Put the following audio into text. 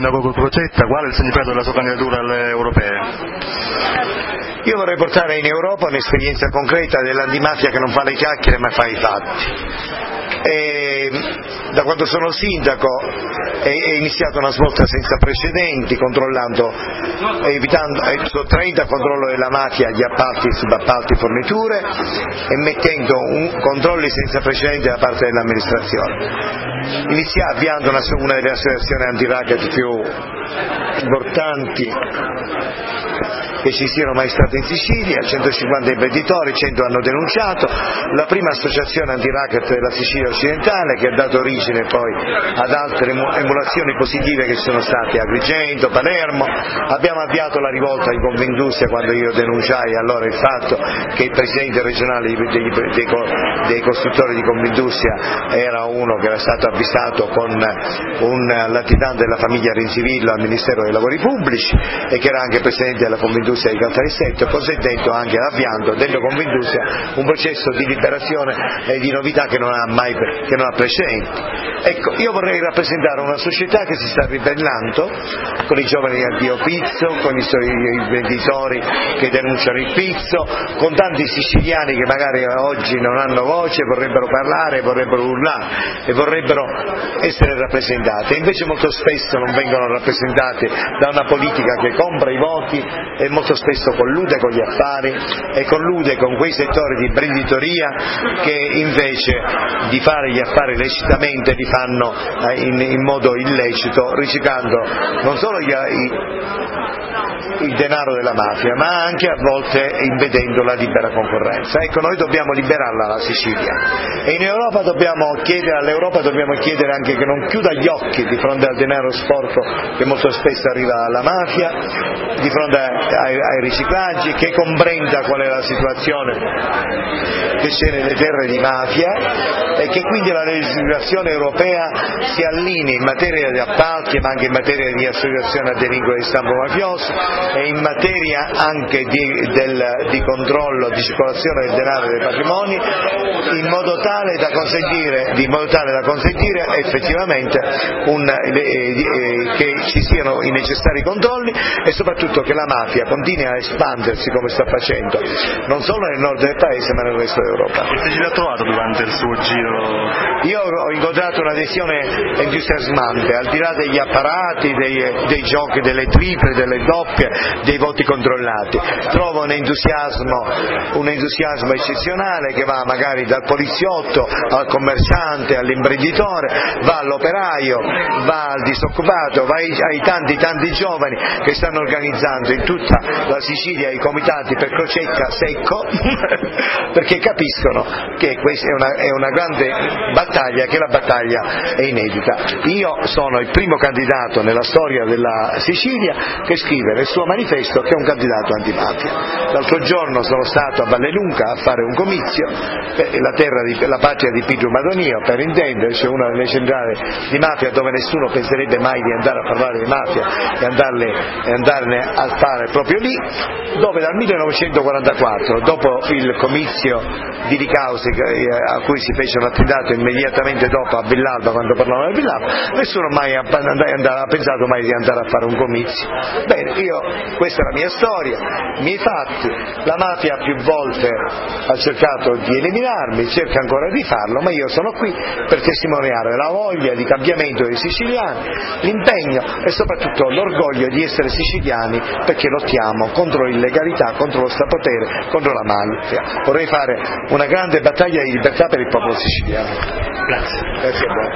sindaco Crocetta, qual è il significato della sua candidatura alle europee? Io vorrei portare in Europa un'esperienza concreta dell'antimafia che non fa le chiacchiere ma fa i fatti. E da quando sono sindaco è, è iniziata una svolta senza precedenti, controllando, evitando, eh, sottraendo al controllo della mafia gli appalti, subappalti, forniture e mettendo un, controlli senza precedenti da parte dell'amministrazione. Inizia avviando una, una delle associazioni anti-racket più importanti che ci siano mai state in Sicilia, 150 imprenditori, 100 hanno denunciato, la prima associazione anti-racket della Sicilia occidentale che ha dato origine poi ad altre emulazioni positive che sono state a Agrigento, Palermo, abbiamo avviato la rivolta in Confindustria quando io denunciai allora il fatto che il presidente regionale dei, dei, dei, costruttori di Confindustria era uno che era stato avvistato con un latitante della famiglia Renzivillo al Ministero dei Lavori Pubblici e che era anche presidente della Confindustria di Caltanissette, consentendo anche l'avviando dentro Confindustria un processo di liberazione e di novità che non ha mai che non ha precedenti. Ecco, io vorrei rappresentare una società che si sta ribellando con i giovani al Dio Pizzo, con i suoi imprenditori che denunciano il pizzo, con tanti siciliani che magari oggi non hanno voce, vorrebbero parlare, vorrebbero urlare e vorrebbero essere rappresentati, invece molto spesso non vengono rappresentati da una politica che compra i voti e molto spesso collude con gli affari e collude con quei settori di imprenditoria che invece di fare gli affari lecitamente li fanno eh, in, in modo illecito, riciclando non solo gli, i, il denaro della mafia, ma anche a volte impedendo la libera concorrenza. Ecco, noi dobbiamo liberarla la Sicilia e in Europa dobbiamo chiedere, all'Europa dobbiamo chiedere anche che non chiuda gli occhi di fronte al denaro sporco che molto spesso arriva alla mafia, di fronte ai, ai riciclaggi, che comprenda qual è la situazione che c'è nelle terre di mafia e che quindi la legislazione europea si allinei in materia di appalti ma anche in materia di associazione a delinquere di stampo mafioso e in materia anche di, del, di controllo di circolazione del denaro e dei patrimoni in modo tale da consentire, tale da consentire effettivamente un, eh, eh, che ci siano i necessari controlli e soprattutto che la mafia continui a espandersi come sta facendo non solo nel nord del paese ma nel resto d'Europa. Che ci ha trovato durante il suo giro? Io ho incontrato un'adesione entusiasmante, al di là degli apparati, dei, dei giochi, delle triple, delle doppie, dei voti controllati. Trovo un entusiasmo, un entusiasmo eccezionale che va magari dal poliziotto al commerciante, all'imprenditore, va all'operaio, va al disoccupato, va ai, ai tanti tanti giovani che stanno organizzando in tutta la Sicilia i comitati per Crocecca secco perché capiscono che questa è una, è una grande battaglia, che la battaglia è inedita. Io sono il primo candidato nella storia della Sicilia che scrive nel suo manifesto che è un candidato antimafia. L'altro giorno sono stato a Vallelunca a fare un comizio, la, di, la patria di Pietro Madonio, per intenderci, una delle centrali di mafia dove nessuno penserebbe mai di andare a parlare di mafia e, andarle, e andarne a fare proprio lì, dove dal 1944, dopo il comizio di Ricausi eh, a cui si fece un attentato immediatamente dopo a Villalba, quando parlavano di Villalba, nessuno mai ha, ha pensato mai di andare a fare un comizio. Bene, io, questa è la mia storia, i miei fatti, la mafia più volte ha cercato di eliminarmi, cerca ancora di farlo, ma io sono qui per testimoniare la voglia di cambiamento dei siciliani, l'impegno e soprattutto l'orgoglio di essere siciliani perché lottiamo contro l'illegalità, contro lo strapotere, contro la mafia. Vorrei fare una grande battaglia di libertà per il popolo siciliano. Grazie. Grazie a voi.